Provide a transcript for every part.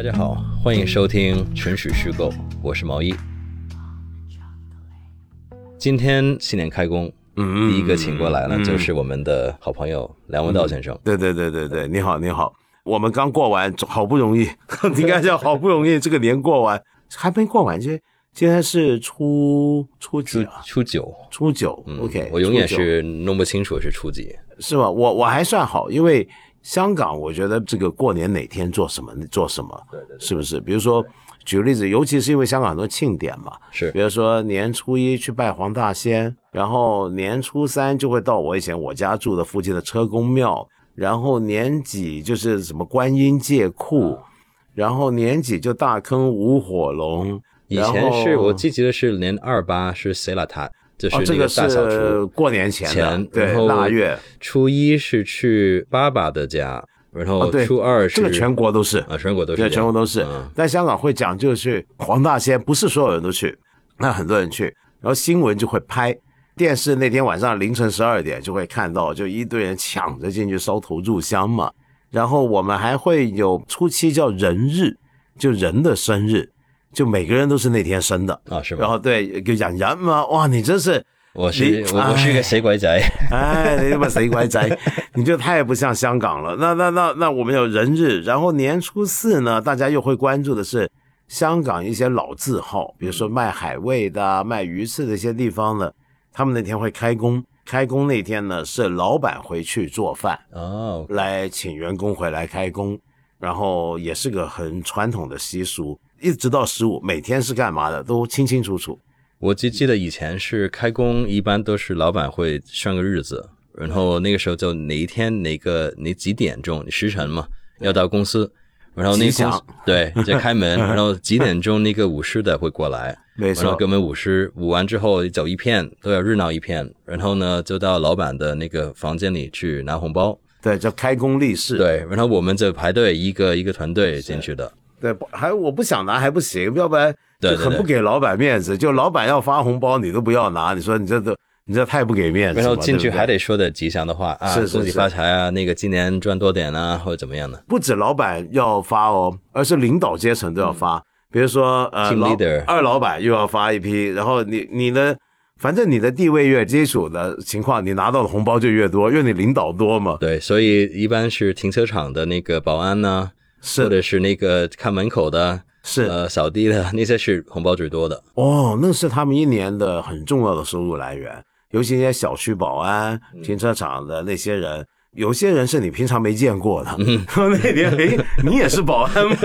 大家好，欢迎收听纯属虚构，我是毛衣。今天新年开工，嗯第一个请过来了嗯就是我们的好朋友梁文道先生。对对对对对，你好你好，我们刚过完，好不容易，应该叫好不容易 这个年过完，还没过完，今天今天是初初几初啊？初九初九、嗯 o k 我永远是弄不清楚是初几。是吧？我我还算好，因为香港，我觉得这个过年哪天做什么做什么，对对是不是？比如说举个例子，尤其是因为香港很多庆典嘛，是比如说年初一去拜黄大仙，然后年初三就会到我以前我家住的附近的车公庙，然后年几就是什么观音借库，然后年几就大坑舞火龙。以前是我记得是年二八是 s e 就是哦，这个是除。过年前对腊月，初一是去爸爸的家，然后初二是这个全国都是。啊，全国都是对，全国都是嗯。但香港会讲究去黄大仙，不是所有人都去，那很多人去，然后新闻就会拍。电视那天晚上凌晨十二点就会看到，就一堆人抢着进去烧头炷香嘛。然后我们还会有初七叫人日，就人的生日，就每个人都是那天生的。啊，是吧？然后对，就养人嘛，哇，你真是，我是我我是一个死鬼仔，哎，你他妈死鬼仔，你就太不像香港了。那那那那我们有人日，然后年初四呢，大家又会关注的是香港一些老字号，比如说卖海味的啊、卖鱼翅的一些地方呢，他们那天会开工。开工那天呢，是老板回去做饭，哦，来请员工回来开工，然后也是个很传统的习俗，一直到十五，每天是干嘛的都清清楚楚。我就记得以前是开工，一般都是老板会算个日子，然后那个时候就哪一天哪个哪几点钟时辰嘛，要到公司，然后那个公司对 就开门，然后几点钟那个舞狮的会过来，没错，然后给我们舞狮，舞完之后走一片都要热闹一片，然后呢就到老板的那个房间里去拿红包，对，叫开工立誓。对，然后我们就排队一个一个团队进去的，对，不还我不想拿还不行，要不然就很不给老板面子。就老板要发红包，你都不要拿，你说你这都你这太不给面子了。然后进去还得说点吉祥的话啊，恭喜发财啊，那个今年赚多点啊，或者怎么样的。不止老板要发哦，而是领导阶层都要发。比如说呃老二老板又要发一批，然后你你的反正你的地位越基础的情况，你拿到的红包就越多，因为你领导多嘛。对，所以一般是停车场的那个保安呢，或是者是那个看门口的，是呃，扫地的，那些是红包最多的。哦，那是他们一年的很重要的收入来源，尤其那些小区保安、嗯停车场的那些人。有些人是你平常没见过的，嗯 那天诶，你也是保安吗？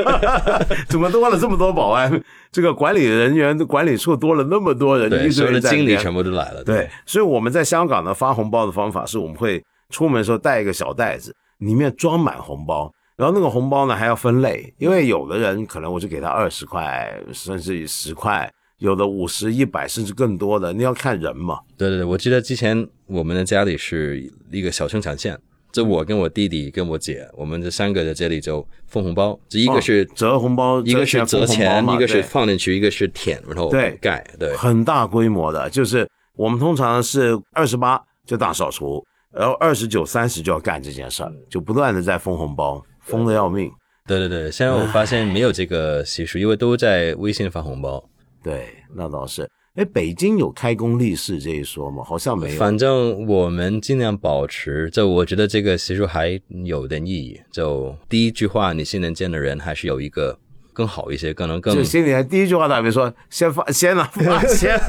怎么多了这么多保安？这个管理人员管理处多了那么多人，对，所有的经理全部都来了。对，所以我们在香港呢发红包的方法是我们会出门的时候带一个小袋子，里面装满红包，然后那个红包呢还要分类，因为有的人可能我就给他二十块，甚至十块，有的五十、一百，甚至更多的，你要看人嘛。对对对，我记得之前我们的家里是一个小生产线，这我跟我弟弟跟我姐，我们这三个在这里就分红包，这一个是、哦折红包，一个是折钱，嘛一个是放进去，一个是舔，然后对盖，对。很大规模的，就是我们通常是二十八就大扫除，然后二十九、三十就要干这件事儿，就不断的在封红包，封的要命。对对对，现在我发现没有这个习俗，因为都在微信发红包。对，那倒是。哎，北京有开工立誓这一说吗？好像没有。反正我们尽量保持，就我觉得这个习俗还有点意义。就第一句话，你新年见的人还是有一个更好一些，可能更就心里面第一句话打比说，先发先拿 发钱。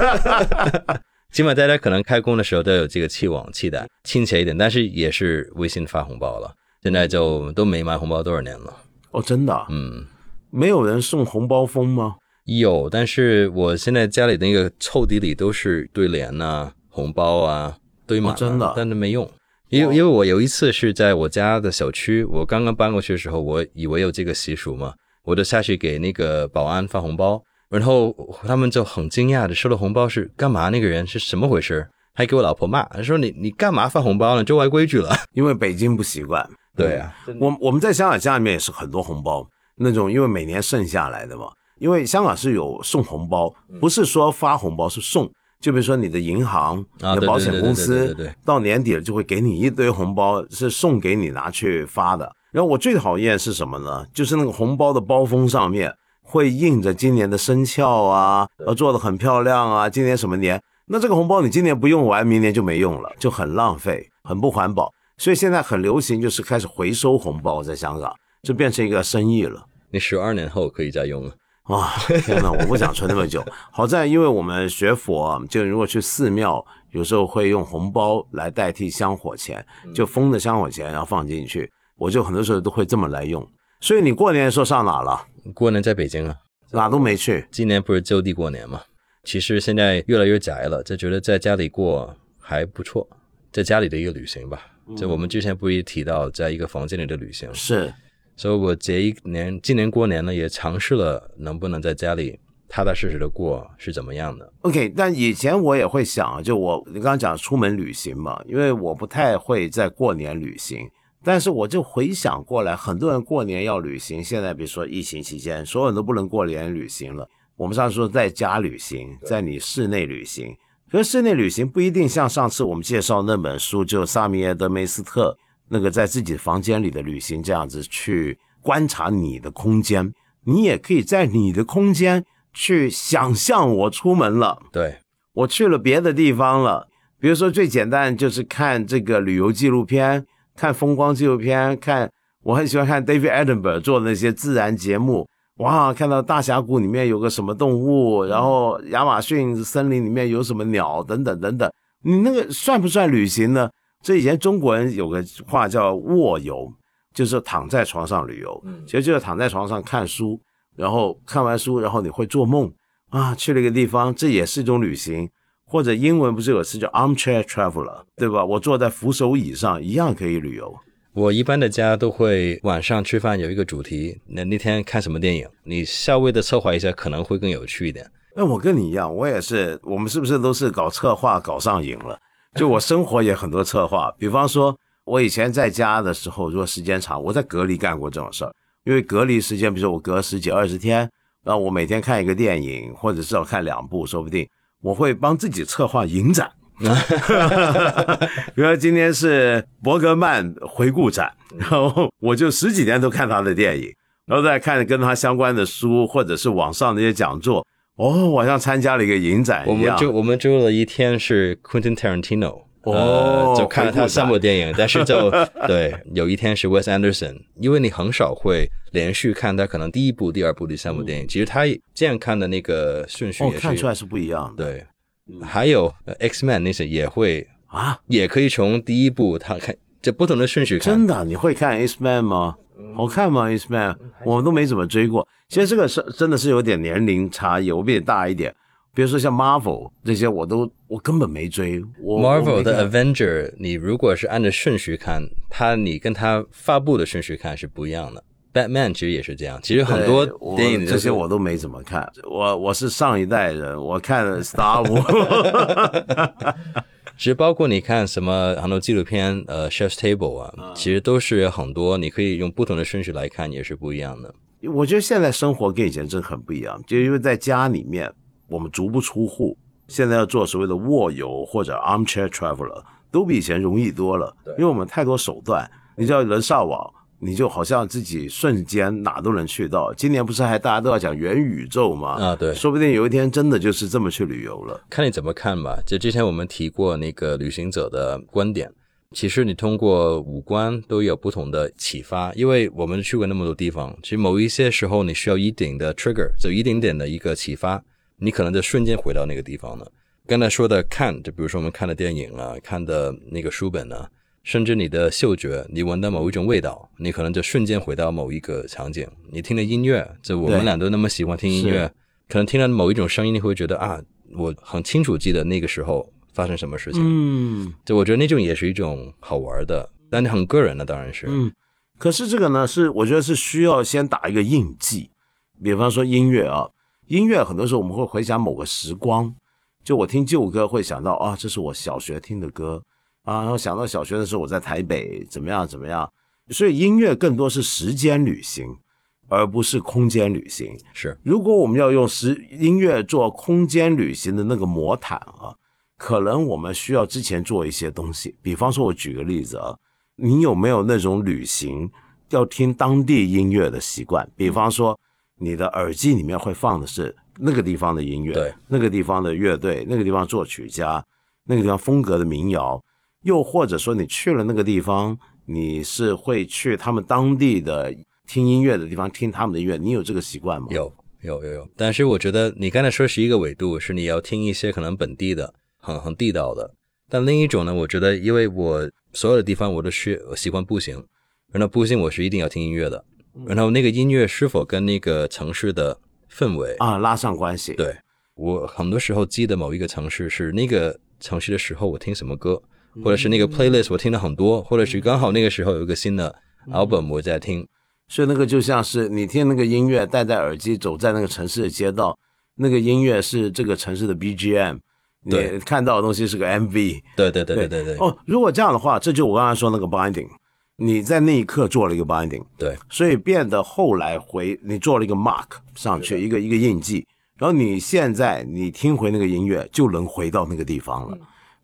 起码大家可能开工的时候都有这个期望、期待，亲切一点。但是也是微信发红包了，现在就都没买红包多少年了。哦，真的啊，嗯，没有人送红包封吗？有，但是我现在家里那个抽屉里都是对联呐、红包啊，堆满了、哦真的但是没用。因为因为我有一次是在我家的小区，我刚刚搬过去的时候，我以为有这个习俗嘛，我就下去给那个保安发红包，然后他们就很惊讶的收了红包是干嘛？那个人是什么回事？还给我老婆骂，他说你你干嘛发红包呢？就歪规矩了。因为北京不习惯。对啊，我我们在香港家里面也是很多红包，那种因为每年剩下来的嘛。因为香港是有送红包，不是说发红包，是送。就比如说你的银行、啊你的保险公司对，到年底了就会给你一堆红包，是送给你拿去发的。然后我最讨厌是什么呢？就是那个红包的包封上面会印着今年的生肖啊，呃，做的很漂亮啊，今年什么年？那这个红包你今年不用完，明年就没用了，就很浪费，很不环保。所以现在很流行，就是开始回收红包，在香港就变成一个生意了。你十二年后可以再用了。哇，天哪！我不想存那么久。好在因为我们学佛，就如果去寺庙，有时候会用红包来代替香火钱，就封的香火钱，然后放进去。我就很多时候都会这么来用。所以你过年的时候上哪了？过年在北京啊，哪都没去。今年不是就地过年吗？其实现在越来越宅了，就觉得在家里过还不错，在家里的一个旅行吧。就我们之前不也提到，在一个房间里的旅行是。所以我这一年，今年过年呢，也尝试了能不能在家里踏踏实实的过是怎么样的。OK，但以前我也会想，就我你刚刚讲出门旅行嘛，因为我不太会在过年旅行，但是我就回想过来，很多人过年要旅行，现在比如说疫情期间，所有人都不能过年旅行了。我们上次说在家旅行，在你室内旅行，可是室内旅行不一定像上次我们介绍那本书，就萨米耶德梅斯特。那个在自己房间里的旅行，这样子去观察你的空间，你也可以在你的空间去想象我出门了，对我去了别的地方了。比如说最简单就是看这个旅游纪录片，看风光纪录片，看我很喜欢看 David Attenborough 做的那些自然节目，哇，看到大峡谷里面有个什么动物，然后亚马逊森林里面有什么鸟，等等等等，你那个算不算旅行呢？这以前中国人有个话叫卧游，就是躺在床上旅游，其实就是躺在床上看书，然后看完书，然后你会做梦啊，去了一个地方，这也是一种旅行。或者英文不是有词叫 armchair traveler，对吧？我坐在扶手椅上一样可以旅游。我一般的家都会晚上吃饭有一个主题，那那天看什么电影，你稍微的策划一下，可能会更有趣一点。那我跟你一样，我也是，我们是不是都是搞策划搞上瘾了？就我生活也很多策划，比方说，我以前在家的时候，如果时间长，我在隔离干过这种事儿。因为隔离时间，比如说我隔十几二十天，然后我每天看一个电影，或者至少看两部，说不定我会帮自己策划影展。比如说今天是伯格曼回顾展，然后我就十几年都看他的电影，然后再看跟他相关的书，或者是网上那些讲座。哦，我像参加了一个影展一样。我们就我们周了一天是 Quentin Tarantino，哦，就看了他三部电影。但是就 对，有一天是 Wes Anderson，因为你很少会连续看他可能第一部、第二部、第三部电影。其实他这样看的那个顺序也是看出来是不一样的。对，还有 X Man 那些也会啊，也可以从第一部他看，这不同的顺序看。真的，你会看 X Man 吗？好看吗？X Man，我们都没怎么追过。其实这个是真的是有点年龄差异，我比你大一点。比如说像 Marvel 这些，我都我根本没追。Marvel 的 Avenger，你如果是按照顺序看，它你跟它发布的顺序看是不一样的。Batman 其实也是这样，其实很多电影这些我都没怎么看。我我是上一代人，我看 Star Wars。其实包括你看什么很多纪录片，呃，Chef's Table 啊，其实都是很多，你可以用不同的顺序来看，也是不一样的。我觉得现在生活跟以前真很不一样，就因为在家里面我们足不出户，现在要做所谓的卧游或者 armchair traveler 都比以前容易多了，因为我们太多手段，你知道人上网。你就好像自己瞬间哪都能去到。今年不是还大家都要讲元宇宙吗？啊，对，说不定有一天真的就是这么去旅游了。看你怎么看吧。就之前我们提过那个旅行者的观点，其实你通过五官都有不同的启发。因为我们去过那么多地方，其实某一些时候你需要一点的 trigger，就一点点的一个启发，你可能就瞬间回到那个地方了。刚才说的看，就比如说我们看的电影啊，看的那个书本啊。甚至你的嗅觉，你闻到某一种味道，你可能就瞬间回到某一个场景。你听的音乐，就我们俩都那么喜欢听音乐，可能听到某一种声音，你会觉得啊，我很清楚记得那个时候发生什么事情。嗯，就我觉得那种也是一种好玩的，但你很个人的，当然是。嗯，可是这个呢，是我觉得是需要先打一个印记。比方说音乐啊，音乐很多时候我们会回想某个时光，就我听旧歌会想到啊，这是我小学听的歌。啊，然后想到小学的时候，我在台北怎么样怎么样，所以音乐更多是时间旅行，而不是空间旅行。是，如果我们要用时音乐做空间旅行的那个魔毯啊，可能我们需要之前做一些东西。比方说，我举个例子啊，你有没有那种旅行要听当地音乐的习惯，比方说你的耳机里面会放的是那个地方的音乐，对，那个地方的乐队，那个地方作曲家，那个地方风格的民谣，又或者说你去了那个地方，你是会去他们当地的听音乐的地方听他们的音乐，你有这个习惯吗？有有有有，但是我觉得你刚才说是一个维度，是你要听一些可能本地的、很很地道的。但另一种呢，我觉得因为我所有的地方我都是喜欢步行，然后步行我是一定要听音乐的，然后那个音乐是否跟那个城市的氛围啊拉上关系？对我很多时候记得某一个城市是那个城市的时候，我听什么歌，或者是那个 playlist 我听了很多，或者是刚好那个时候有一个新的 album 我在听。所以那个就像是你听那个音乐，戴在耳机，走在那个城市的街道，那个音乐是这个城市的 BGM，你看到的东西是个 MV。对对对对对对。哦，如果这样的话，这就我刚才说那个 binding，你在那一刻做了一个 binding，对，所以变得后来回你做了一个 mark 上去，一个一个印记，然后你现在你听回那个音乐就能回到那个地方了。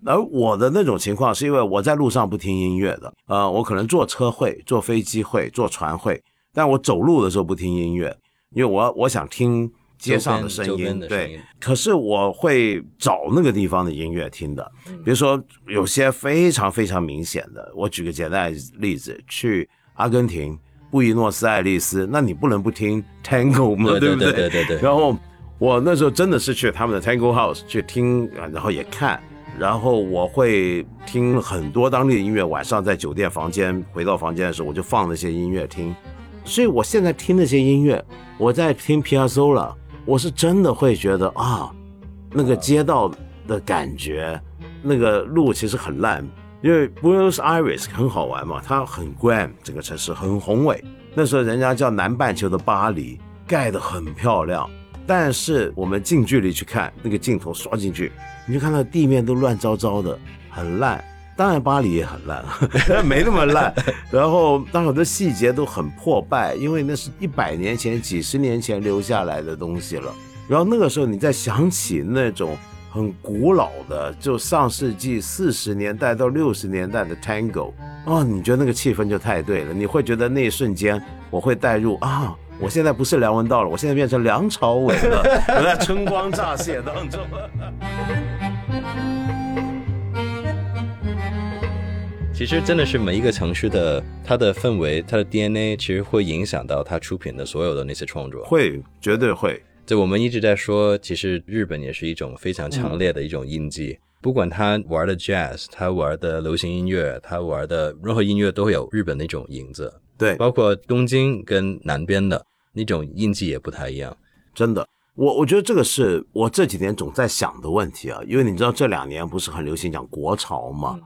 而我的那种情况是因为我在路上不听音乐的，呃，我可能坐车会、坐飞机会、坐船会。但我走路的时候不听音乐，因为我我想听街上的声音，对。可是我会找那个地方的音乐听的，比如说有些非常非常明显的，我举个简单的例子，去阿根廷布宜诺斯艾利斯，那你不能不听 Tango 嘛，对不对？对对对。然后我那时候真的是去他们的 Tango House 去听，然后也看，然后我会听很多当地的音乐。晚上在酒店房间回到房间的时候，我就放那些音乐听。所以我现在听那些音乐，我在听 piazzola 我是真的会觉得啊，那个街道的感觉，那个路其实很烂，因为 Buenos Aires 很好玩嘛，它很 grand，整个城市很宏伟。那时候人家叫南半球的巴黎，盖得很漂亮。但是我们近距离去看，那个镜头刷进去，你就看到地面都乱糟糟的，很烂。当然，巴黎也很烂，没那么烂。然后，当很多细节都很破败，因为那是一百年前、几十年前留下来的东西了。然后那个时候，你再想起那种很古老的，就上世纪四十年代到六十年代的 Tango，哦，你觉得那个气氛就太对了。你会觉得那一瞬间，我会带入啊，我现在不是梁文道了，我现在变成梁朝伟了，我在春光乍泄当中。其实真的是每一个城市的它的氛围、它的 DNA，其实会影响到它出品的所有的那些创作。会，绝对会。就我们一直在说，其实日本也是一种非常强烈的一种印记。不管他玩的 jazz，他玩的流行音乐，他玩的任何音乐都会有日本那种影子。对，包括东京跟南边的那种印记也不太一样。真的，我我觉得这个是我这几年总在想的问题啊，因为你知道这两年不是很流行讲国潮嘛。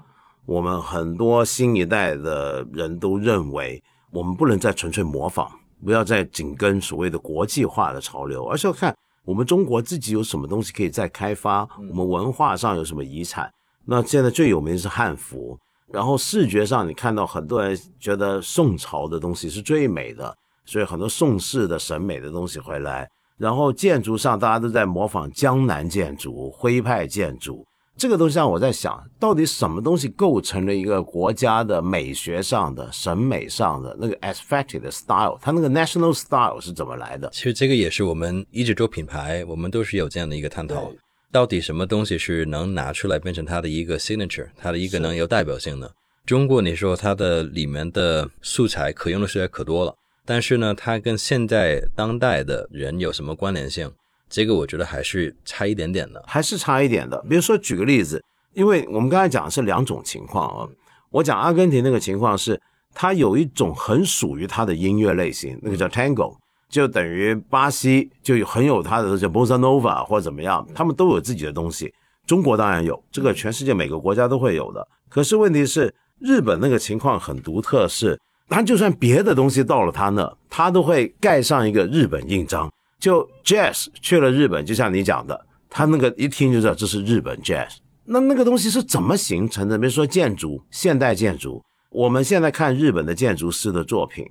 我们很多新一代的人都认为，我们不能再纯粹模仿，不要再紧跟所谓的国际化的潮流，而是要看我们中国自己有什么东西可以再开发，我们文化上有什么遗产。那现在最有名的是汉服，然后视觉上你看到很多人觉得宋朝的东西是最美的，所以很多宋式的审美的东西回来。然后建筑上大家都在模仿江南建筑、徽派建筑。这个东西让我在想，到底什么东西构成了一个国家的美学上的、审美上的那个 aesthetic 的 style？它那个 national style 是怎么来的？其实这个也是我们一直做品牌，我们都是有这样的一个探讨：到底什么东西是能拿出来变成它的一个 signature，它的一个能有代表性的？中国，你说它的里面的素材可用的素材可多了，但是呢，它跟现在当代的人有什么关联性？这个我觉得还是差一点点的，还是差一点的。比如说，举个例子，因为我们刚才讲的是两种情况啊。我讲阿根廷那个情况是，它有一种很属于它的音乐类型，那个叫 Tango，就等于巴西就很有它的叫 Bossa Nova 或者怎么样，他们都有自己的东西。中国当然有，这个全世界每个国家都会有的。可是问题是，日本那个情况很独特，是它就算别的东西到了它那，它都会盖上一个日本印章。就 jazz 去了日本，就像你讲的，他那个一听就知道这是日本 jazz。那那个东西是怎么形成的？比如说建筑，现代建筑，我们现在看日本的建筑师的作品，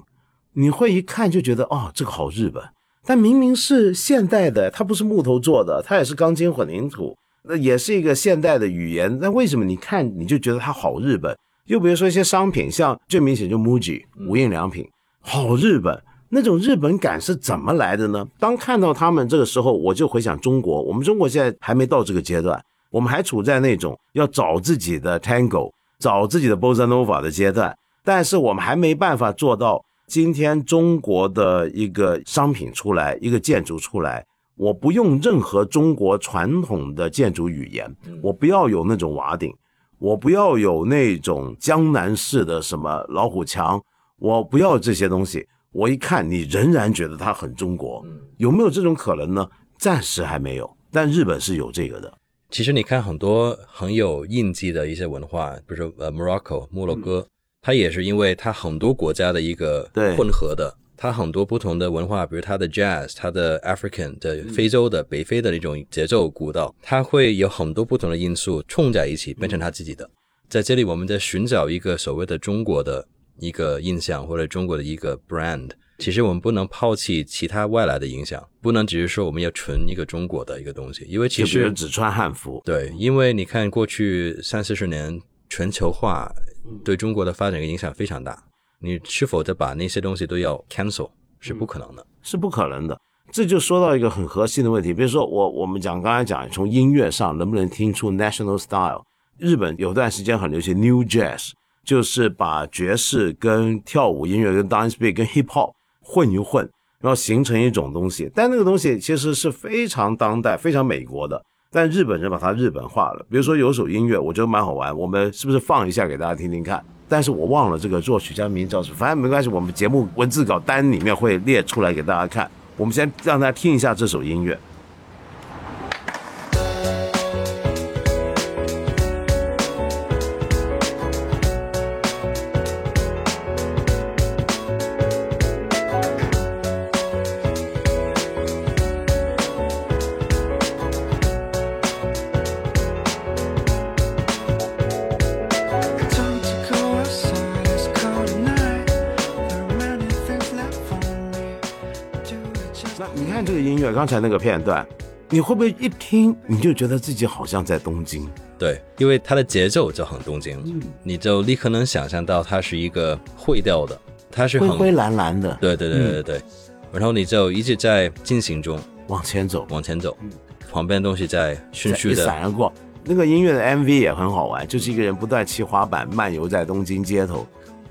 你会一看就觉得哦，这个好日本。但明明是现代的，它不是木头做的，它也是钢筋混凝土，那也是一个现代的语言。那为什么你看你就觉得它好日本？又比如说一些商品，像最明显就 MUJI 无印良品。好日本。那种日本感是怎么来的呢？当看到他们这个时候，我就回想中国。我们中国现在还没到这个阶段，我们还处在那种要找自己的 tango、找自己的 bossa nova 的阶段。但是我们还没办法做到今天中国的一个商品出来，一个建筑出来，我不用任何中国传统的建筑语言，我不要有那种瓦顶，我不要有那种江南式的什么老虎墙，我不要这些东西。我一看，你仍然觉得它很中国，有没有这种可能呢？暂时还没有，但日本是有这个的。其实你看很多很有印记的一些文化，比如说呃，Morocco 摩洛哥，它也是因为它很多国家的一个混合的，它很多不同的文化，比如它的 Jazz，它的 African 的非洲的北非的那种节奏鼓道，它会有很多不同的因素冲在一起，变成它自己的。在这里，我们在寻找一个所谓的中国的。一个印象或者中国的一个 brand，其实我们不能抛弃其他外来的影响，不能只是说我们要纯一个中国的一个东西，因为其实只穿汉服。对，因为你看过去三四十年全球化对中国的发展影响非常大，你是否再把那些东西都要 cancel 是不可能的，是不可能的。这就说到一个很核心的问题，比如说我我们讲刚才讲从音乐上能不能听出 national style，日本有段时间很流行 new jazz。就是把爵士跟跳舞音乐、跟 dance beat、跟 hip hop 混一混，然后形成一种东西。但那个东西其实是非常当代、非常美国的。但日本人把它日本化了。比如说有首音乐，我觉得蛮好玩，我们是不是放一下给大家听听看？但是我忘了这个作曲家名叫什么，反正没关系，我们节目文字稿单里面会列出来给大家看。我们先让大家听一下这首音乐。刚才那个片段，你会不会一听你就觉得自己好像在东京？对，因为它的节奏就很东京，你就立刻能想象到它是一个会调的，它是灰灰蓝蓝的。对对对对对，然后你就一直在进行中往前走，往前走，旁边东西在迅速的闪而过。那个音乐的 MV 也很好玩，就是一个人不断骑滑板漫游在东京街头。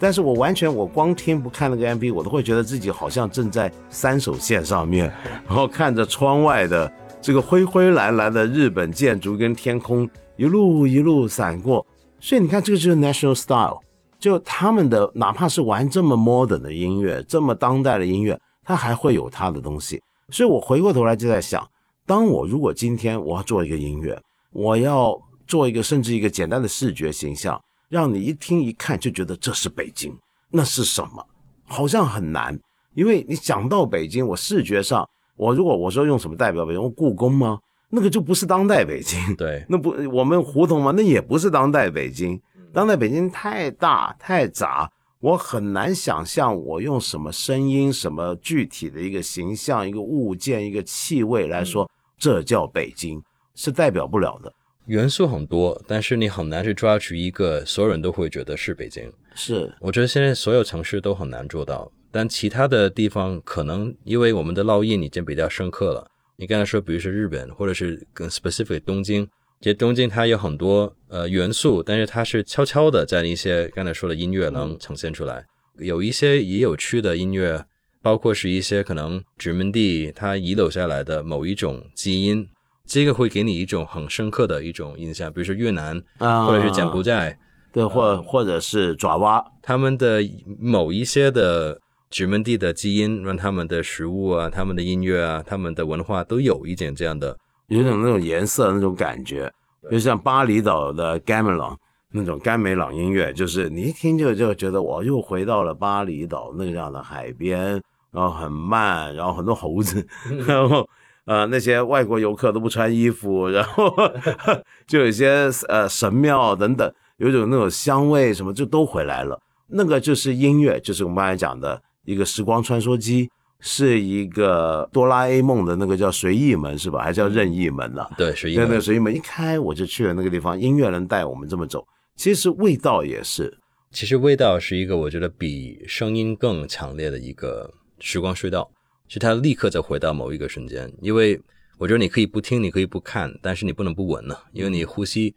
但是我完全，我光听不看那个 MV，我都会觉得自己好像正在三手线上面，然后看着窗外的这个灰灰蓝蓝的日本建筑跟天空一路一路闪过。所以你看，这个就是 national style，就他们的哪怕是玩这么 modern 的音乐，这么当代的音乐，它还会有它的东西。所以我回过头来就在想，当我如果今天我要做一个音乐，我要做一个甚至一个简单的视觉形象。让你一听一看就觉得这是北京，那是什么？好像很难，因为你讲到北京，我视觉上，我如果我说用什么代表北京，用故宫吗？那个就不是当代北京。对，那不我们胡同吗？那也不是当代北京。当代北京太大太杂，我很难想象我用什么声音、什么具体的一个形象、一个物件、一个气味来说，这叫北京，是代表不了的。元素很多，但是你很难去抓取一个所有人都会觉得是北京。是，我觉得现在所有城市都很难做到，但其他的地方可能因为我们的烙印已经比较深刻了。你刚才说，比如说日本，或者是更 specific 东京，其实东京它有很多呃元素，但是它是悄悄的在一些刚才说的音乐能呈现出来。有一些也有趣的音乐，包括是一些可能殖民地它遗留下来的某一种基因。这个会给你一种很深刻的一种印象，比如说越南啊，或者是柬埔寨，对，或或者是爪哇，他们的某一些的殖民地的基因，让他们的食物啊、他们的音乐啊、他们的文化都有一点这样的，有种那种颜色那种感觉，就像巴厘岛的甘美朗那种甘美朗音乐，就是你一听就就觉得我又回到了巴厘岛那样的海边，然后很慢，然后很多猴子，然后。呃，那些外国游客都不穿衣服，然后 就有些呃神庙等等，有种那种香味什么就都回来了。那个就是音乐，就是我们刚才讲的一个时光穿梭机，是一个哆啦 A 梦的那个叫随意门是吧？还是叫任意门呢？对，随意门。那个随意门一开，我就去了那个地方。音乐能带我们这么走，其实味道也是。其实味道是一个我觉得比声音更强烈的一个时光隧道，是它立刻就回到某一个瞬间。因为我觉得你可以不听，你可以不看，但是你不能不闻呢，因为你呼吸。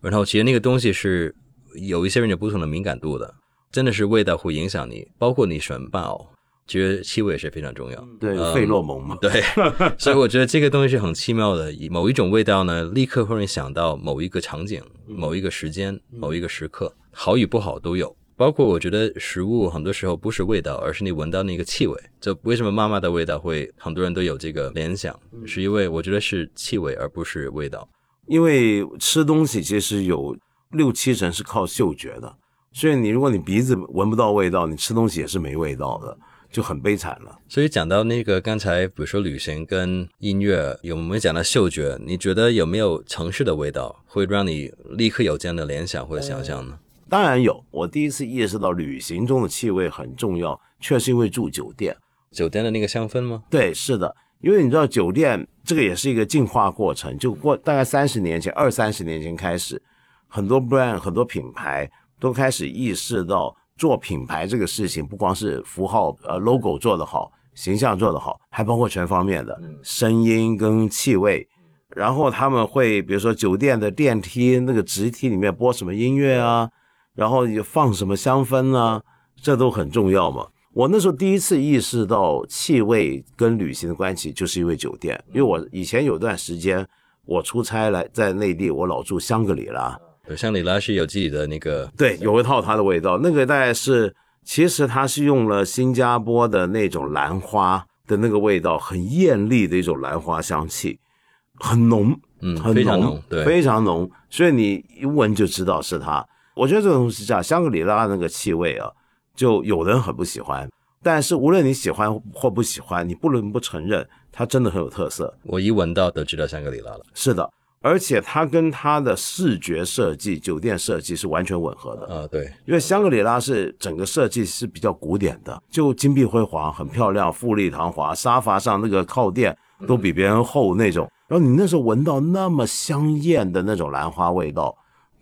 然后其实那个东西是有一些人有不同的敏感度的，真的是味道会影响你，包括你选伴偶。其实气味也是非常重要，对，费洛蒙嘛，对，所以我觉得这个东西是很奇妙的。某一种味道呢，立刻会让你想到某一个场景、某一个时间、某一个时刻，好与不好都有。包括我觉得食物很多时候不是味道，而是你闻到那个气味。就为什么妈妈的味道会很多人都有这个联想，是因为我觉得是气味而不是味道。因为吃东西其实有六七成是靠嗅觉的，所以你如果你鼻子闻不到味道，你吃东西也是没味道的。就很悲惨了。所以讲到那个刚才，比如说旅行跟音乐，有没有讲到嗅觉？你觉得有没有城市的味道会让你立刻有这样的联想或者想象呢？当然有。我第一次意识到旅行中的气味很重要，确实因为住酒店，酒店的那个香氛吗？对，是的。因为你知道酒店这个也是一个进化过程，就过大概三十年前，二三十年前开始，很多 brand 很多品牌都开始意识到。做品牌这个事情，不光是符号呃 logo 做得好，形象做得好，还包括全方面的声音跟气味。然后他们会比如说酒店的电梯那个直梯里面播什么音乐啊，然后你放什么香氛啊，这都很重要嘛。我那时候第一次意识到气味跟旅行的关系，就是因为酒店。因为我以前有段时间我出差来在内地，我老住香格里拉。香格里拉是有自己的那个，对，有一套它的味道。那个大概是，其实它是用了新加坡的那种兰花的那个味道，很艳丽的一种兰花香气，很浓，嗯，很浓，对，非常浓。所以你一闻就知道是它。我觉得这个东西这样，香格里拉那个气味啊，就有人很不喜欢。但是无论你喜欢或不喜欢，你不能不承认它真的很有特色。我一闻到都知道香格里拉了。是的。而且它跟它的视觉设计、酒店设计是完全吻合的啊，对，因为香格里拉是整个设计是比较古典的，就金碧辉煌、很漂亮、富丽堂皇，沙发上那个靠垫都比别人厚那种。然后你那时候闻到那么香艳的那种兰花味道，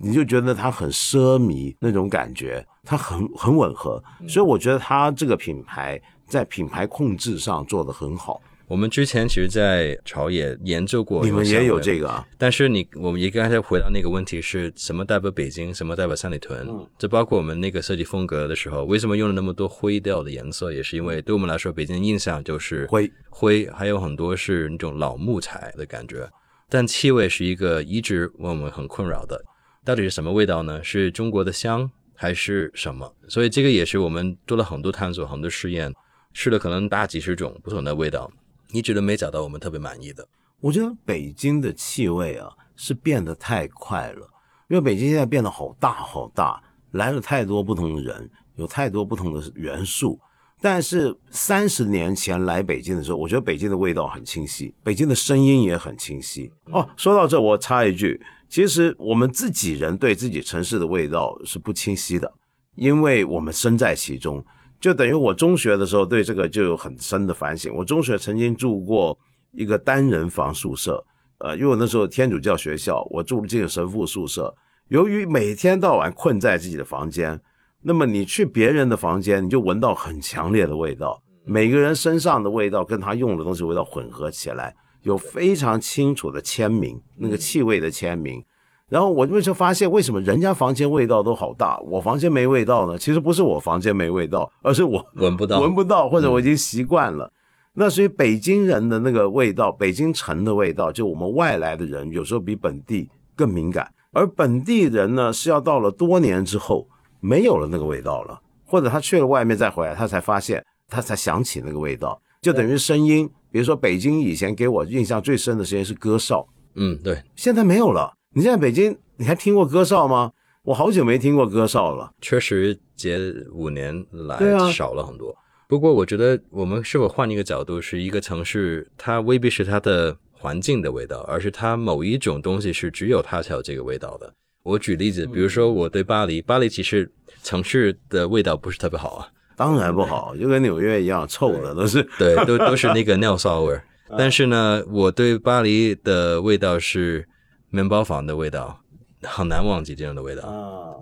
你就觉得它很奢靡那种感觉，它很很吻合。所以我觉得它这个品牌在品牌控制上做得很好。我们之前其实，在朝野研究过，你们也有这个啊。但是你，我们也刚才回答那个问题是什么代表北京，什么代表三里屯？这包括我们那个设计风格的时候，为什么用了那么多灰调的颜色？也是因为对我们来说，北京的印象就是灰灰，还有很多是那种老木材的感觉。但气味是一个一直为我们很困扰的，到底是什么味道呢？是中国的香还是什么？所以这个也是我们做了很多探索，很多试验，试了可能大几十种不同的味道。你觉得没找到我们特别满意的？我觉得北京的气味啊是变得太快了，因为北京现在变得好大好大，来了太多不同的人，有太多不同的元素。但是三十年前来北京的时候，我觉得北京的味道很清晰，北京的声音也很清晰。哦，说到这，我插一句，其实我们自己人对自己城市的味道是不清晰的，因为我们身在其中。就等于我中学的时候对这个就有很深的反省。我中学曾经住过一个单人房宿舍，呃，因为我那时候天主教学校，我住进神父宿舍。由于每天到晚困在自己的房间，那么你去别人的房间，你就闻到很强烈的味道，每个人身上的味道跟他用的东西味道混合起来，有非常清楚的签名，那个气味的签名。然后我就发现，为什么人家房间味道都好大，我房间没味道呢？其实不是我房间没味道，而是我闻不到，闻不到，或者我已经习惯了。那所以北京人的那个味道，北京城的味道，就我们外来的人有时候比本地更敏感，而本地人呢是要到了多年之后没有了那个味道了，或者他去了外面再回来，他才发现，他才想起那个味道，就等于声音。比如说北京以前给我印象最深的声音是歌哨，嗯，对，现在没有了。你现在北京，你还听过歌哨吗？我好久没听过歌哨了。确实，这五年来少了很多。不过，我觉得我们是否换一个角度，是一个城市，它未必是它的环境的味道，而是它某一种东西是只有它才有这个味道的。我举例子，比如说我对巴黎，巴黎其实城市的味道不是特别好啊，当然不好，就跟纽约一样，臭的都是，对，都都是那个 尿骚味。但是呢，我对巴黎的味道是。面包房的味道，很难忘记这样的味道啊！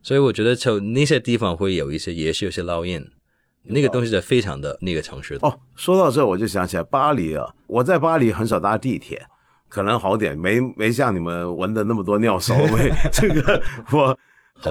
所以我觉得就那些地方会有一些，也是有些烙印。那个东西是非常的那个城市的。哦，说到这我就想起来巴黎啊，我在巴黎很少搭地铁，可能好点，没没像你们闻的那么多尿骚 味。这个我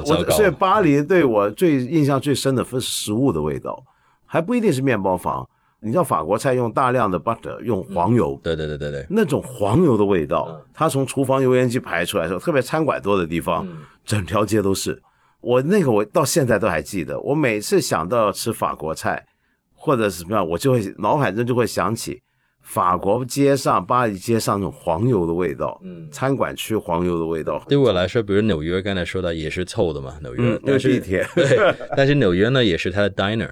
我所以巴黎对我最印象最深的是食物的味道，还不一定是面包房。你知道法国菜用大量的 butter，用黄油，对对对对对，那种黄油的味道，它从厨房油烟机排出来的时候，特别餐馆多的地方，整条街都是。我那个我到现在都还记得，我每次想到要吃法国菜或者是什么样，我就会脑海中就会想起法国街上、巴黎街上那种黄油的味道，嗯，餐馆区黄油的味道，对我来说，比如纽约刚才说的也是臭的嘛，纽约，嗯，因为但是地铁，对，但是纽约呢也是它的 diner，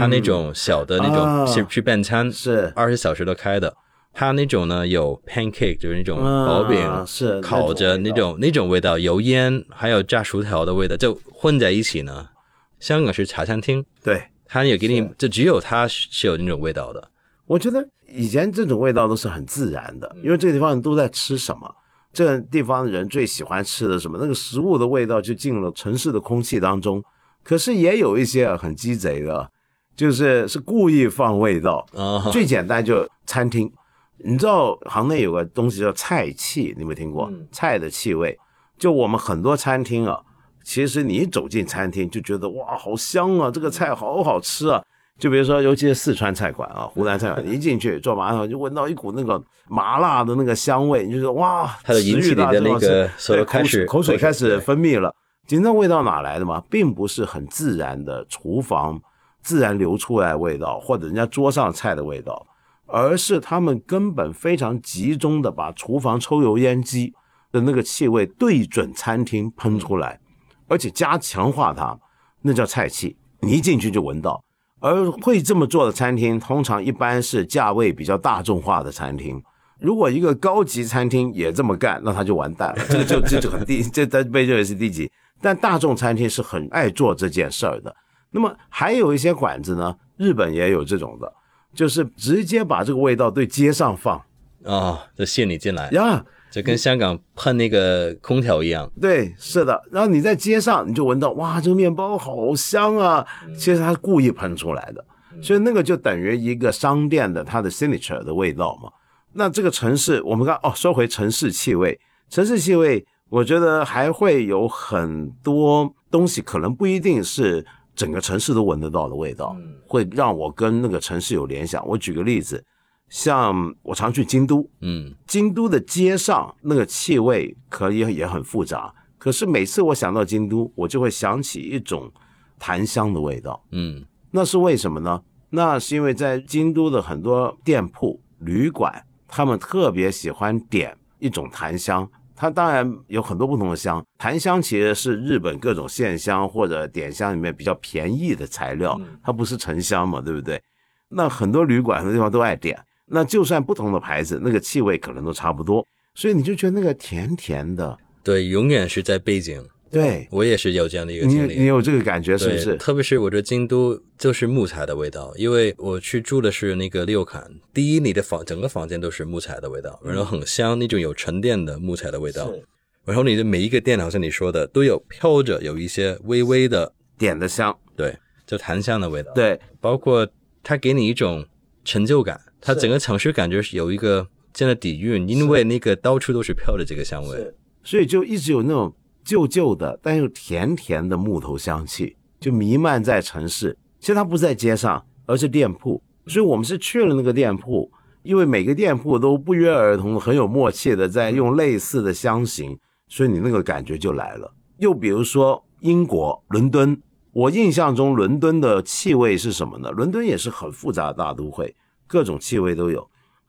它那种小的那啊种是去便餐，是二十小时都开的。它那种呢有 pancake，就是那种嗯薄饼，是烤着那种那种味道，油烟还有炸薯条的味道，就混在一起呢。香港是茶餐厅，对。它也给你，就只有它是是有那种味道的。我觉得以前这种味道都是很自然的，因为这个地方人都在吃什么，这个地方人最喜欢吃的什么，那个食物的味道就进了城市的空气当中。可是也有一些啊很鸡贼的，就是是故意放味道。啊，最简单就餐厅，你知道行内有个东西叫菜气，你有没有听过？菜的气味，就我们很多餐厅啊，其实你一走进餐厅就觉得哇，好香啊，这个菜好好吃啊。就比如说，尤其是四川菜馆啊，湖南菜馆，一进去做麻辣就闻到一股那个麻辣的那个香味，你就说哇，它的引起你的那个所有开始口水口水开始分泌了。紧张味道哪来的嘛？并不是很自然的厨房自然流出来的味道，或者人家桌上菜的味道，而是他们根本非常集中的把厨房抽油烟机的那个气味对准餐厅喷出来，而且加强化它，那叫菜气，你一进去就闻到。而会这么做的餐厅，通常一般是价位比较大众化的餐厅。如果一个高级餐厅也这么干，那他就完蛋了。这个就这就很低，这他被认为是低级。但大众餐厅是很爱做这件事儿的。那么还有一些馆子呢，日本也有这种的，就是直接把这个味道对街上放啊，就吸你进来，呀。就跟香港喷那个空调一样。对，是的。然后你在街上，你就闻到哇，这个面包好香啊！其实它是故意喷出来的，所以那个就等于一个商店的它的 signature 的味道嘛。那这个城市，我们刚哦，说回城市气味，城市气味，我觉得还会有很多东西，可能不一定是整个城市都闻得到的味道，会让我跟那个城市有联想。我举个例子，像我常去京都，嗯，京都的街上那个气味可以也很复杂，可是每次我想到京都，我就会想起一种檀香的味道。嗯，那是为什么呢？那是因为在京都的很多店铺、旅馆，他们特别喜欢点一种檀香。它当然有很多不同的香，檀香其实是日本各种线香或者点香里面比较便宜的材料，它不是沉香嘛，对不对？那很多旅馆很多地方都爱点，那就算不同的牌子，那个气味可能都差不多，所以你就觉得那个甜甜的，对，永远是在背景。对我也是有这样的一个经历。你有这个感觉是不，是？特别是我觉得京都就是木材的味道，因为我去住的是那个六坎，第一，你的房整个房间都是木材的味道，然后很香，那种有沉淀的木材的味道。然后你的每一个店，好像你说的，都有飘着有一些微微的，点的香，对，就檀香的味道。，对，包括它给你一种成就感，它整个城市感觉是有一个这样的底蕴，因为那个到处都是飘的这个香味。所以就一直有那种旧旧的但又甜甜的木头香气，就弥漫在城市。其实它不在街上，而是店铺。所以我们是去了那个店铺，因为每个店铺都不约而同、很有默契的在用类似的香型，所以你那个感觉就来了。又比如说英国伦敦，我印象中伦敦的气味是什么呢？伦敦也是很复杂的大都会，各种气味都有。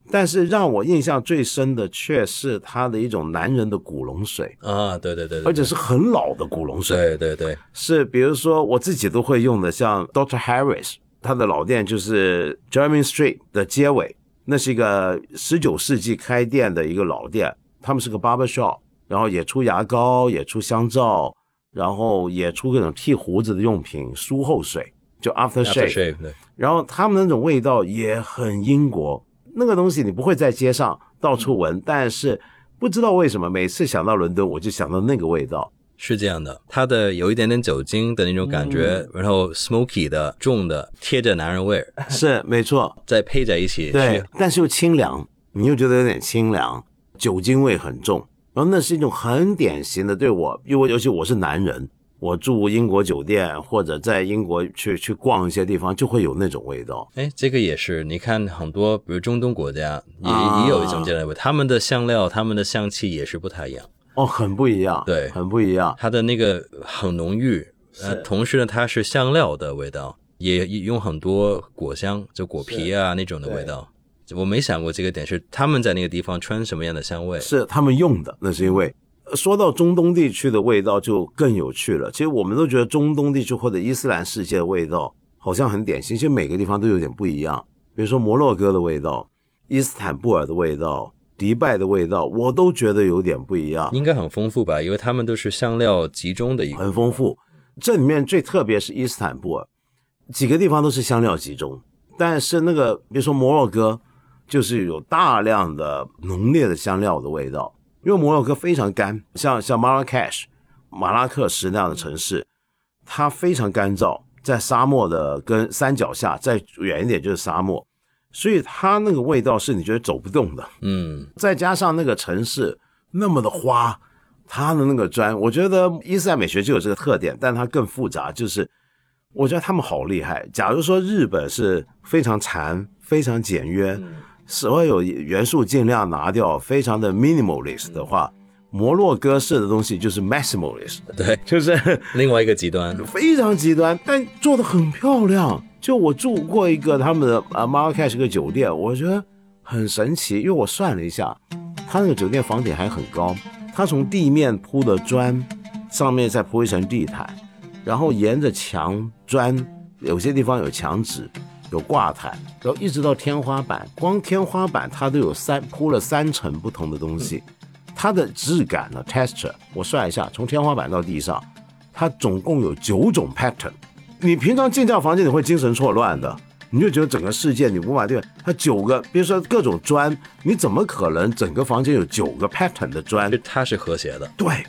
但是让我印象最深的却是它的一种男人的古龙水，啊，对对对对而且是很老的古龙水，对对对，是比如说我自己都会用的，像 Doctor Harris，他的老店就是 Jeremy Street 的街尾，那是一个十九世纪开店的一个老店，他们是个 barber shop，然后也出牙膏，也出香皂，然后也出各种剃胡子的用品，梳后水，就 After Shave，aftershave，然后他们那种味道也很英国，那个东西你不会在街上到处闻，但是不知道为什么每次想到伦敦，我就想到那个味道。是这样的，它的有一点点酒精的那种感觉，然后 smoky 的重的贴着男人味儿，是没错，再配在一起，对，但是又清凉，你又觉得有点清凉，酒精味很重，然后那是一种很典型的对我，因为尤其我是男人，我住英国酒店或者在英国去去逛一些地方，就会有那种味道。哎，这个也是，你看很多，比如中东国家也、啊也有一种这样的味，他们的香料、他们的香气也是不太一样，哦，很不一样，对很不一样。它的那个很浓郁，呃，同时呢，它是香料的味道，也也用很多果香，就果皮啊那种的味道。我没想过这个点是他们在那个地方穿什么样的香味。是他们用的，那是因为呃说到中东地区的味道就更有趣了。其实我们都觉得中东地区或者伊斯兰世界的味道好像很典型，其实每个地方都有点不一样。比如说摩洛哥的味道、伊斯坦布尔的味道、迪拜的味道，我都觉得有点不一样，应该很丰富吧，因为他们都是香料集中的一个。很丰富。这里面最特别是伊斯坦布尔，几个地方都是香料集中，但是那个比如说摩洛哥，就是有大量的浓烈的香料的味道，因为摩洛哥非常干，像像马拉喀什、马拉克什那样的城市，它非常干燥，在沙漠的跟山脚下，再远一点就是沙漠，所以它那个味道是你觉得走不动的。嗯，再加上那个城市那么的花，它的那个砖，我觉得伊斯兰美学就有这个特点，但它更复杂，就是我觉得他们好厉害。假如说日本是非常禅、非常简约，所有元素尽量拿掉，非常的 minimalist 的话，摩洛哥式的东西就是 maximalist，对，就是 另外一个极端。非常极端，但做的很漂亮。就我住过一个他们的啊 m a r a k e s h 个酒店，我觉得很神奇，因为我算了一下，他那个酒店房顶还很高，他从地面铺的砖，上面再铺一层地毯，然后沿着墙砖，有些地方有墙纸。有挂毯，然后一直到天花板，光天花板它都有三铺了三层不同的东西，它的质感呢，texture，我算一下，从天花板到地上，它总共有九种 pattern。你平常进这样房间，你会精神错乱的，你就觉得整个世界你无法对。它九个，比如说各种砖，你怎么可能整个房间有九个 pattern 的砖就？它是和谐的。对，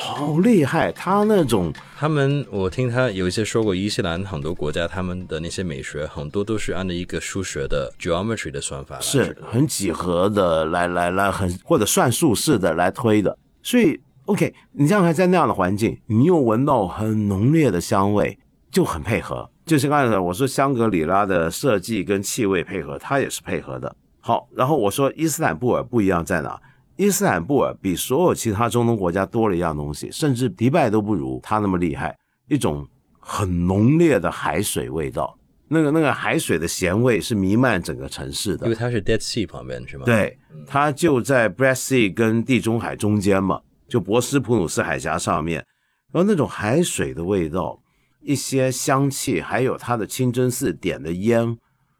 好厉害，他那种他们，我听他有一些说过，伊斯兰很多国家他们的那些美学，很多都是按照一个数学的 geometry 的算法来是很几何的来来来很或者算术式的来推的，所以 OK，你这样还在那样的环境，你又闻到很浓烈的香味，就很配合。就是刚才我说香格里拉的设计跟气味配合，它也是配合的。好，然后我说伊斯坦布尔不一样在哪？伊斯坦布尔比所有其他中东国家多了一样东西，甚至迪拜都不如它那么厉害，一种很浓烈的海水味道。那个那个海水的咸味是弥漫整个城市的因为，它是 Dead Sea 旁边是吗？，对，它就在 Black Sea 跟地中海中间嘛，就博斯普鲁斯海峡上面，然后那种海水的味道，一些香气，还有它的清真寺点的烟，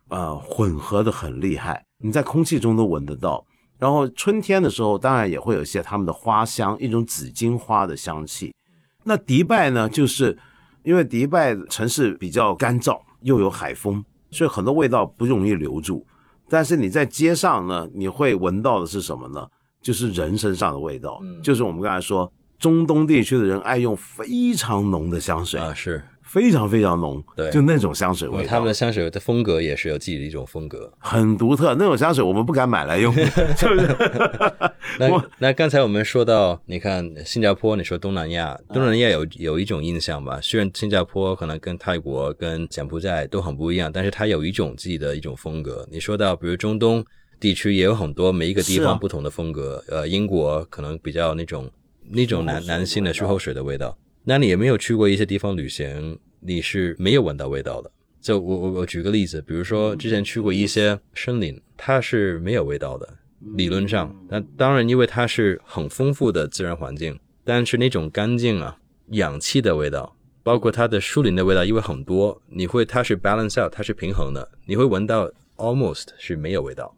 呃，混合的很厉害，你在空气中都闻得到。然后春天的时候，当然也会有一些他们的花香，一种紫荆花的香气。那迪拜呢，就是因为迪拜城市比较干燥，又有海风，所以很多味道不容易留住。但是你在街上呢，你会闻到的是什么呢？就是人身上的味道，就是我们刚才说，中东地区的人爱用非常浓的香水，啊是，非常非常浓，对就那种香水味道，他们的香水的风格也是有自己的一种风格。很独特。那种香水我们不敢买来用，就是那那刚才我们说到，你看新加坡，你说东南亚，东南亚有有一种印象吧？虽然新加坡可能跟泰国、跟柬埔寨都很不一样，但是它有一种自己的一种风格。你说到，比如中东地区也有很多每一个地方不同的风格。呃，英国可能比较那种那种男男性的漱口水的味道。那你有没有去过一些地方旅行，你是没有闻到味道的？就我我我举个例子，比如说之前去过一些森林，它是没有味道的，理论上。那当然，因为它是很丰富的自然环境，但是那种干净啊、氧气的味道，包括它的树林的味道，因为很多，你会它是 balance out，它是平衡的，你会闻到 almost 是没有味道。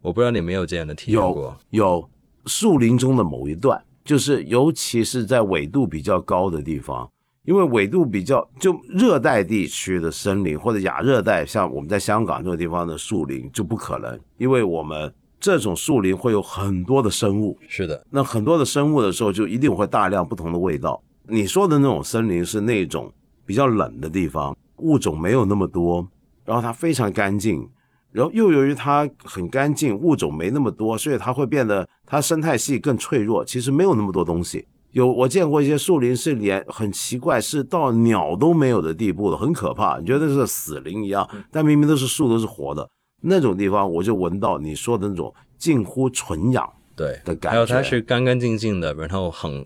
我不知道你没有这样的体验过有？有树林中的某一段，就是尤其是在纬度比较高的地方，因为纬度比较就热带地区的森林或者亚热带，像我们在香港这个地方的树林就不可能，因为我们这种树林会有很多的生物，是的，那很多的生物的时候，就一定会大量不同的味道。你说的那种森林是那种比较冷的地方，物种没有那么多，然后它非常干净，然后又由于它很干净，物种没那么多，所以它会变得它生态系更脆弱。其实没有那么多东西。有我见过一些树林是连很奇怪，是到鸟都没有的地步的，很可怕。你觉得是死林一样，但明明都是树，都是活的那种地方，我就闻到你说的那种近乎纯氧对的感觉。还有它是干干净净的，然后很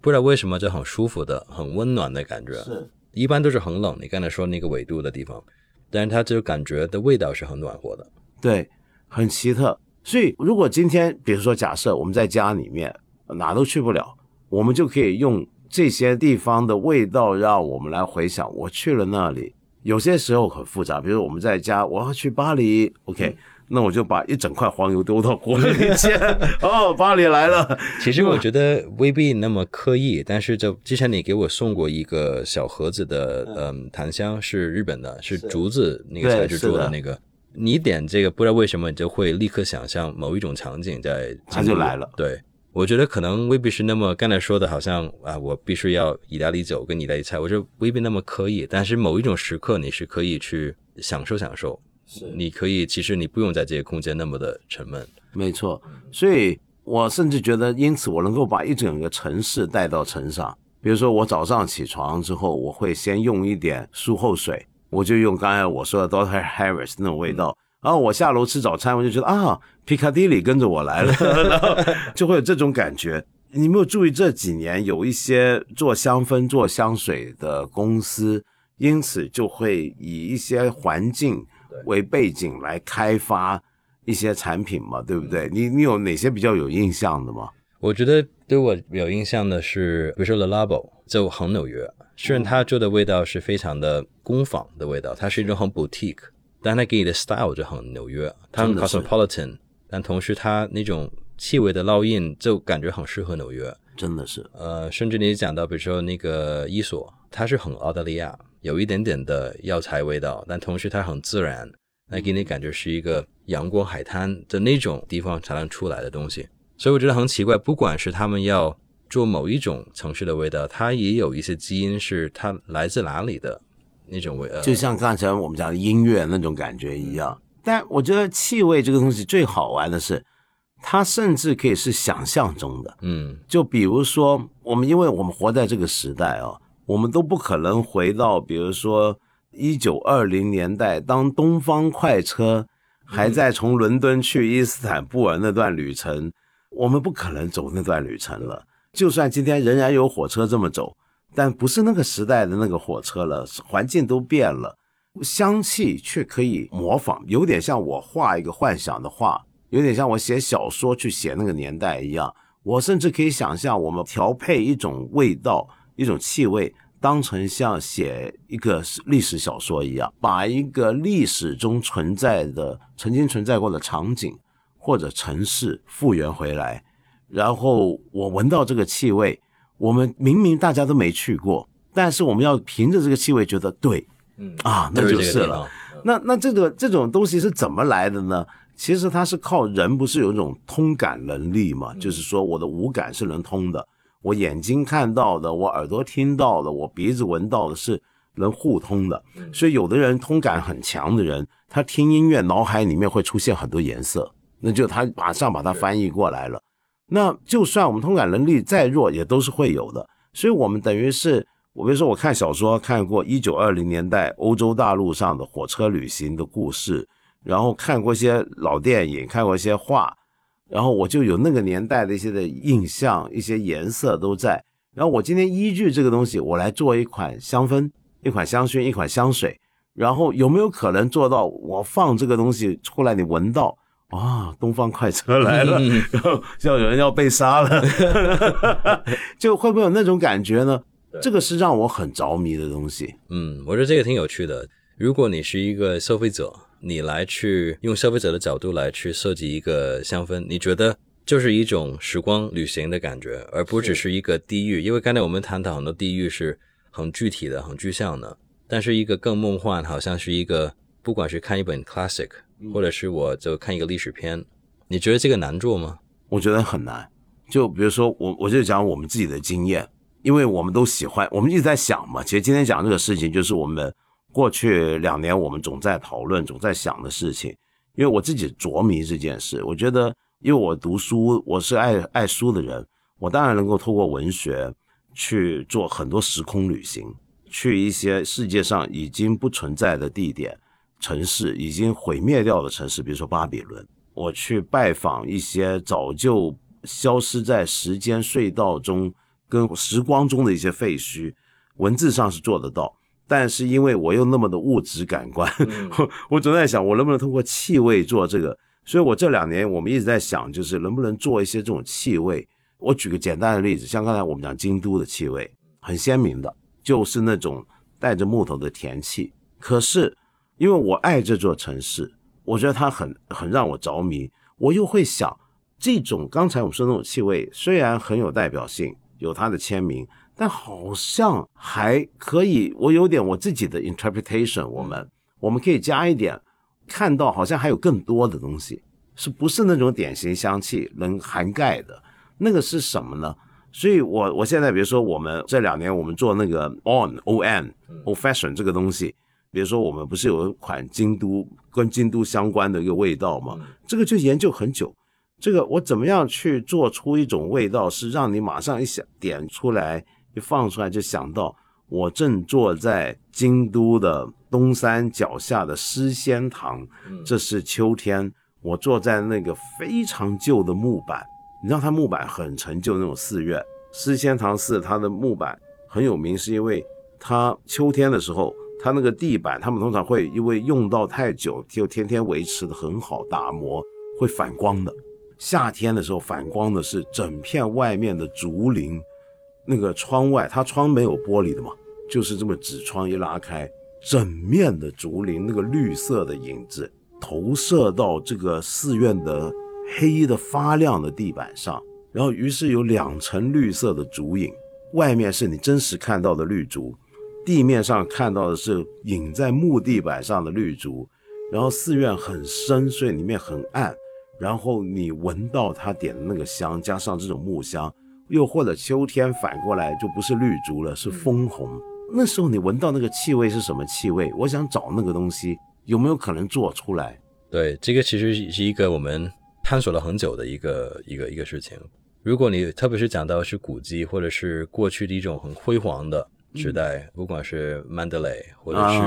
不知道为什么就很舒服的、很温暖的感觉。是一般都是很冷，你刚才说那个纬度的地方，但是它这个感觉的味道是很暖和的。对，很奇特。所以如果今天比如说假设我们在家里面哪都去不了。我们就可以用这些地方的味道，让我们来回想我去了那里。有些时候很复杂，比如我们在家，我要去巴黎，OK，那我就把一整块黄油丢到锅里煎。哦，巴黎来了。其实我觉得未必那么刻意，但是就之前你给我送过一个小盒子的，嗯，檀香是日本的，是竹子那个材质做的那个。你点这个，不知道为什么你就会立刻想象某一种场景在，它就来了。对。我觉得可能未必是那么刚才说的，好像啊，我必须要意大利酒跟意大利菜，我觉得未必那么刻意。但是某一种时刻，你是可以去享受享受。是，你可以，其实你不用在这些空间那么的沉闷。没错，所以我甚至觉得，因此我能够把一整个城市带到城上。比如说，我早上起床之后，我会先用一点漱后水，我就用刚才我说的 Doctor Harris 那种味道。然后我下楼吃早餐，我就觉得啊，皮卡迪里跟着我来了，然后就会有这种感觉。你没有注意这几年有一些做香氛、做香水的公司，因此就会以一些环境为背景来开发一些产品嘛，对不对？你你有哪些比较有印象的吗？我觉得对我有印象的是，比如说 The Labo 就很纽约，虽然它做的味道是非常的工坊的味道，它是一种很 boutique。但它给你的 style 就很纽约，它很 cosmopolitan，但同时它那种气味的烙印就感觉很适合纽约，真的是。呃，甚至你讲到，比如说那个伊索，它是很澳大利亚，有一点点的药材味道，但同时它很自然，那给你感觉是一个阳光海滩的那种地方才能出来的东西。所以我觉得很奇怪，不管是他们要做某一种城市的味道，它也有一些基因是它来自哪里的。那种味，就像刚才我们讲的音乐那种感觉一样。但我觉得气味这个东西最好玩的是，它甚至可以是想象中的。嗯，就比如说我们，因为我们活在这个时代啊，我们都不可能回到，比如说一九二零年代，当东方快车还在从伦敦去伊斯坦布尔那段旅程，我们不可能走那段旅程了。就算今天仍然有火车这么走。但不是那个时代的那个火车了，环境都变了，香气却可以模仿，有点像我画一个幻想的画，有点像我写小说去写那个年代一样。我甚至可以想象，我们调配一种味道、一种气味，当成像写一个历史小说一样，把一个历史中存在的、曾经存在过的场景或者城市复原回来，然后我闻到这个气味。我们明明大家都没去过，但是我们要凭着这个气味觉得对，嗯啊，那就是了。那那这个这种东西是怎么来的呢？其实它是靠人，不是有一种通感能力嘛？就是说我的五感是能通的，我眼睛看到的，我耳朵听到的，我鼻子闻到的是能互通的。所以有的人通感很强的人，他听音乐脑海里面会出现很多颜色，那就他马上把它翻译过来了。那就算我们通感能力再弱，也都是会有的。所以，我们等于是，我比如说，我看小说看过一九二零年代欧洲大陆上的火车旅行的故事，然后看过一些老电影，看过一些画，然后我就有那个年代的一些的印象，一些颜色都在。然后我今天依据这个东西，我来做一款香氛，一款香薰，一款香水。然后有没有可能做到，我放这个东西出来，你闻到？啊，东方快车来了，然后像有人要被杀了 就会不会有那种感觉呢？这个是让我很着迷的东西。嗯，我觉得这个挺有趣的。如果你是一个消费者，你来去用消费者的角度来去设计一个香氛，你觉得就是一种时光旅行的感觉，而不只是一个地域。因为刚才我们谈到很多地域是很具体的、很具象的，但是一个更梦幻，好像是一个不管是看一本 classic。或者是我就看一个历史片，你觉得这个难做吗？我觉得很难。就比如说我，我就讲我们自己的经验。因为我们都喜欢，我们一直在想嘛。其实今天讲这个事情，就是我们过去两年我们总在讨论、总在想的事情。因为我自己着迷这件事，我觉得，因为我读书，我是爱爱书的人，我当然能够透过文学去做很多时空旅行，去一些世界上已经不存在的地点、城市，已经毁灭掉的城市，比如说巴比伦。我去拜访一些早就消失在时间隧道中、跟时光中的一些废墟，文字上是做得到，但是因为我又那么的物质感官，我总在想，我能不能通过气味做这个？所以我这两年我们一直在想，就是能不能做一些这种气味。我举个简单的例子，像刚才我们讲京都的气味，很鲜明的，就是那种带着木头的甜气。可是因为我爱这座城市。我觉得它很很让我着迷，我又会想，这种刚才我们说那种气味虽然很有代表性，有它的签名，但好像还可以，我有点我自己的 interpretation。我们我们可以加一点，看到好像还有更多的东西，是不是那种典型香气能涵盖的？那个是什么呢？所以，我我现在比如说，我们这两年我们做那个 on o n old fashion 这个东西。比如说，我们不是有一款京都跟京都相关的一个味道吗？这个就研究很久。这个我怎么样去做出一种味道，是让你马上一想点出来，一放出来就想到，我正坐在京都的东山脚下的诗仙堂。这是秋天，我坐在那个非常旧的木板，你知道它木板很陈旧那种寺院。诗仙堂寺它的木板很有名，是因为它秋天的时候。它那个地板，他们通常会因为用到太久，就天天维持的很好，打磨会反光的。夏天的时候反光的是整片外面的竹林，那个窗外，它窗没有玻璃的嘛，就是这么纸窗一拉开，整面的竹林那个绿色的影子投射到这个寺院的黑的发亮的地板上，然后于是有两层绿色的竹影，外面是你真实看到的绿竹。地面上看到的是隐在木地板上的绿竹，然后寺院很深，所以里面很暗。然后你闻到他点的那个香，加上这种木香，又或者秋天反过来就不是绿竹了，是枫红。那时候你闻到那个气味是什么气味？我想找那个东西，有没有可能做出来？对，这个其实是一个我们探索了很久的一个一个一个事情。如果你特别是讲到是古迹，或者是过去的一种很辉煌的。时代，不管是曼德雷，或者是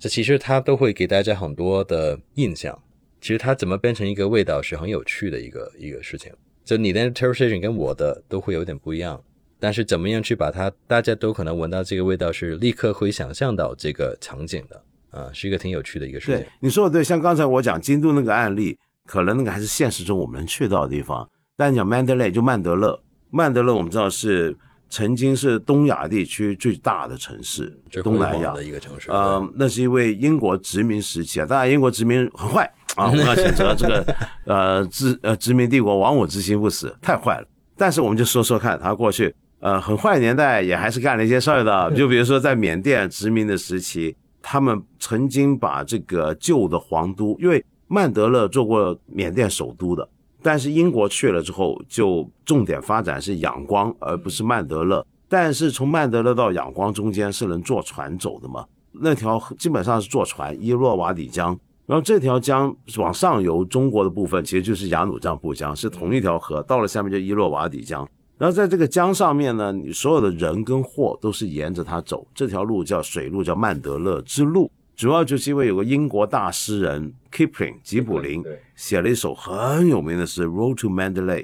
这，其实它都会给大家很多的印象。其实它怎么变成一个味道是很有趣的一个一个事情。就你的 interpretation 跟我的都会有点不一样，但是怎么样去把它，大家都可能闻到这个味道，是立刻会想象到这个场景的啊，是一个挺有趣的一个事情。对，你说的对，像刚才我讲京都那个案例，可能那个还是现实中我们能去到的地方。但你讲曼德勒，就曼德勒，曼德勒我们知道是。曾经是东亚地区最大的城市，东南亚的一个城市。呃，那是因为英国殖民时期啊，当然英国殖民很坏啊，我们要谴责这个呃殖呃殖民帝国亡我之心不死，太坏了。但是我们就说说看，他过去呃很坏年代也还是干了一些事儿的，就比如说在缅甸殖民的时期，他们曾经把这个旧的皇都，因为曼德勒做过缅甸首都的。但是英国去了之后，就重点发展是仰光，而不是曼德勒。但是从曼德勒到仰光中间是能坐船走的嘛？那条基本上是坐船，伊洛瓦底江。然后这条江往上游，中国的部分其实就是雅鲁藏布江，是同一条河。到了下面就伊洛瓦底江。然后在这个江上面呢，你所有的人跟货都是沿着它走。这条路叫水路，叫曼德勒之路。主要就是因为有个英国大诗人 Kipling 吉卜林写了一首很有名的诗《Road to Mandalay》，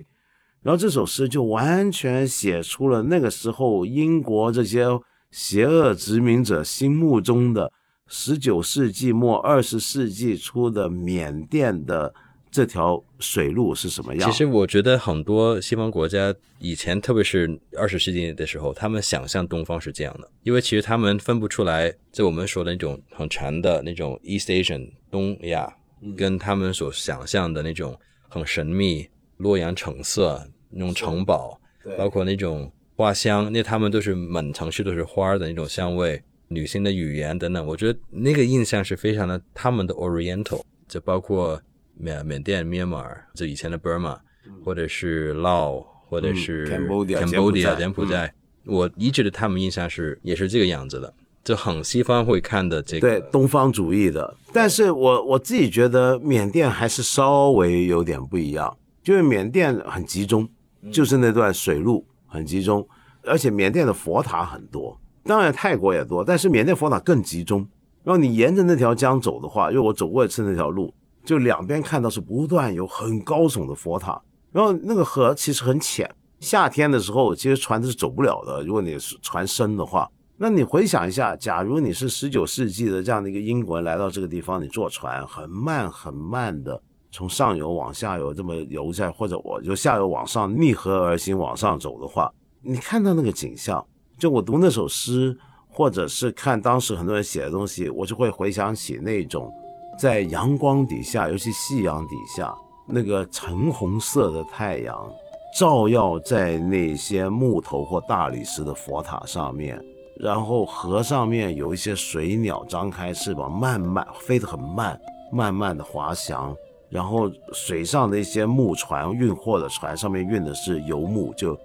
然后这首诗就完全写出了那个时候英国这些邪恶殖民者心目中的十九世纪末二十世纪初的缅甸的。这条水路是什么样？其实我觉得很多西方国家以前，特别是二十世纪的时候，他们想象东方是这样的，因为其实他们分不出来，就我们说的那种很长的那种 East Asian 东亚，跟他们所想象的那种很神秘洛阳橙色那种城堡，包括那种花香，那他们都是满城市都是花的那种香味，女性的语言等等，我觉得那个印象是非常的他们的 Oriental，就包括。缅缅甸、Myanmar，这以前的 Burma，或者是 Lao，或者是 Cambodia、柬埔寨，我一直对他们印象是也是这个样子的，就很西方会看的这对。东方主义的。但是我我自己觉得缅甸还是稍微有点不一样，就是缅甸很集中，就是那段水路很集中，而且缅甸的佛塔很多，当然泰国也多，但是缅甸佛塔更集中。然后你沿着那条江走的话，因为我走过一次那条路，就两边看到是不断有很高耸的佛塔，然后那个河其实很浅，夏天的时候其实船是走不了的，如果你是船深的话。那你回想一下，假如你是十九世纪的这样的一个英国人来到这个地方，你坐船很慢很慢的从上游往下游这么游下，或者我就下游往上逆河而行往上走的话，你看到那个景象，就我读那首诗，或者是看当时很多人写的东西，我就会回想起那种在阳光底下，尤其夕阳底下，那个橙红色的太阳照耀在那些木头或大理石的佛塔上面。然后河上面有一些水鸟张开翅膀，慢慢飞得很慢，慢慢的滑翔。然后水上的一些木船运货的船上面运的是油木，就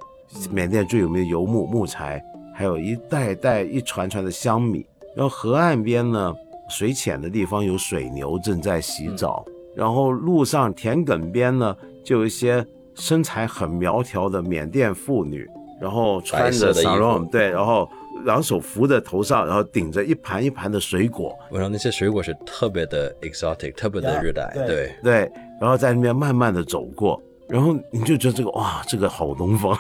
缅甸最有名的油木木材，还有一袋袋一船船的香米。然后河岸边呢，水浅的地方有水牛正在洗澡。然后路上田埂边呢，就有一些身材很苗条的缅甸妇女，然后穿着白色的衣服。sarong，对，然后两手扶在头上，然后顶着一盘一盘的水果，然后那些水果是特别的 exotic，特别的热带，对。对，然后在那边慢慢的走过，然后你就觉得这个哇，这个好东方，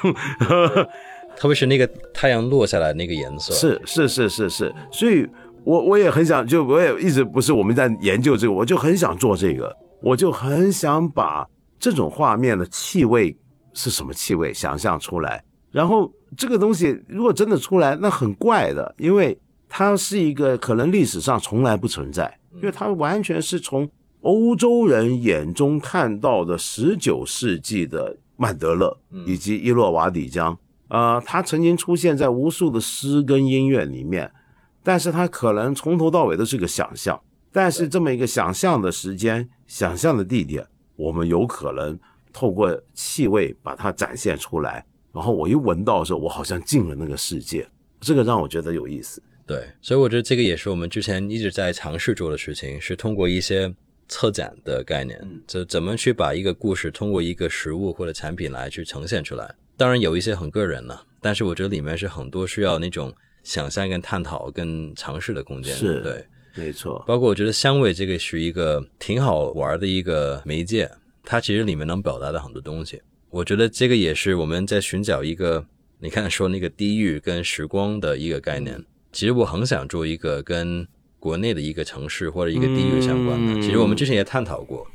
特别是那个太阳落下来那个颜色，是是是是是，所以我我也很想，就我也一直不是我们在研究这个，我就很想做这个，我就很想把这种画面的气味是什么气味想象出来，然后这个东西如果真的出来，那很怪的，因为它是一个可能历史上从来不存在，因为它完全是从欧洲人眼中看到的十九世纪的曼德勒以及伊洛瓦底江。呃，它曾经出现在无数的诗跟音乐里面，但是它可能从头到尾都是个想象。但是这么一个想象的时间、想象的地点，我们有可能透过气味把它展现出来。然后我一闻到的时候，我好像进了那个世界，这个让我觉得有意思。对，所以我觉得这个也是我们之前一直在尝试做的事情，是通过一些策展的概念，就怎么去把一个故事通过一个实物或者产品来去呈现出来。当然有一些很个人了，但是我觉得里面是很多需要那种想象跟探讨跟尝试的空间。是对，没错，包括我觉得香味这个是一个挺好玩的一个媒介，它其实里面能表达的很多东西。我觉得这个也是我们在寻找一个，你看说那个地域跟时光的一个概念。其实我很想做一个跟国内的一个城市或者一个地域相关的。嗯其实我们之前也探讨过，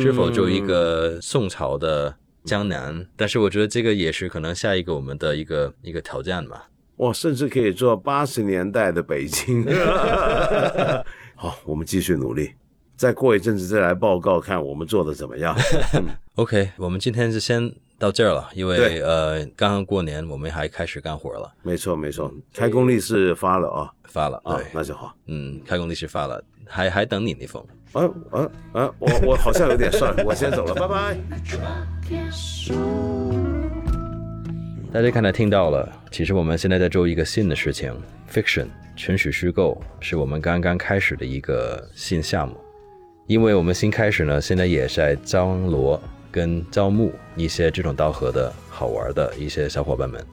是否做一个宋朝的江南，但是我觉得这个也是可能下一个我们的一个一个挑战吧。哇，甚至可以做八十年代的北京。好，我们继续努力，再过一阵子再来报告看我们做的怎么样。OK，我们今天就先到这儿了，因为呃刚刚过年，我们还开始干活了，没错没错，开工利是发了啊发了，啊，，那就好。嗯，开工利是发了，还还等你那封。啊啊啊！我我好像有点事儿，我先走了，拜拜。大家刚才听到了，其实我们现在在做一个新的事情，fiction 纯属虚构，是我们刚刚开始的一个新项目。因为我们新开始呢，现在也在张罗跟招募一些志同道合的好玩的一些小伙伴们。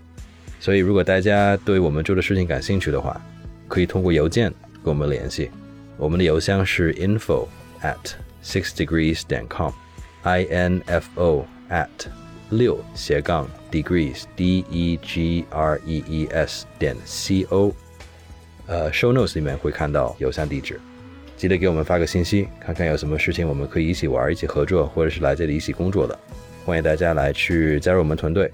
所以，如果大家对我们做的事情感兴趣的话，可以通过邮件跟我们联系。我们的邮箱是 info at six degrees 点 com，i n f o at 六斜杠 degrees d e g r e e s 点 c o。呃，show notes 里面会看到邮箱地址，记得给我们发个信息，看看有什么事情我们可以一起玩、一起合作，或者是来这里一起工作的。欢迎大家来去加入我们团队，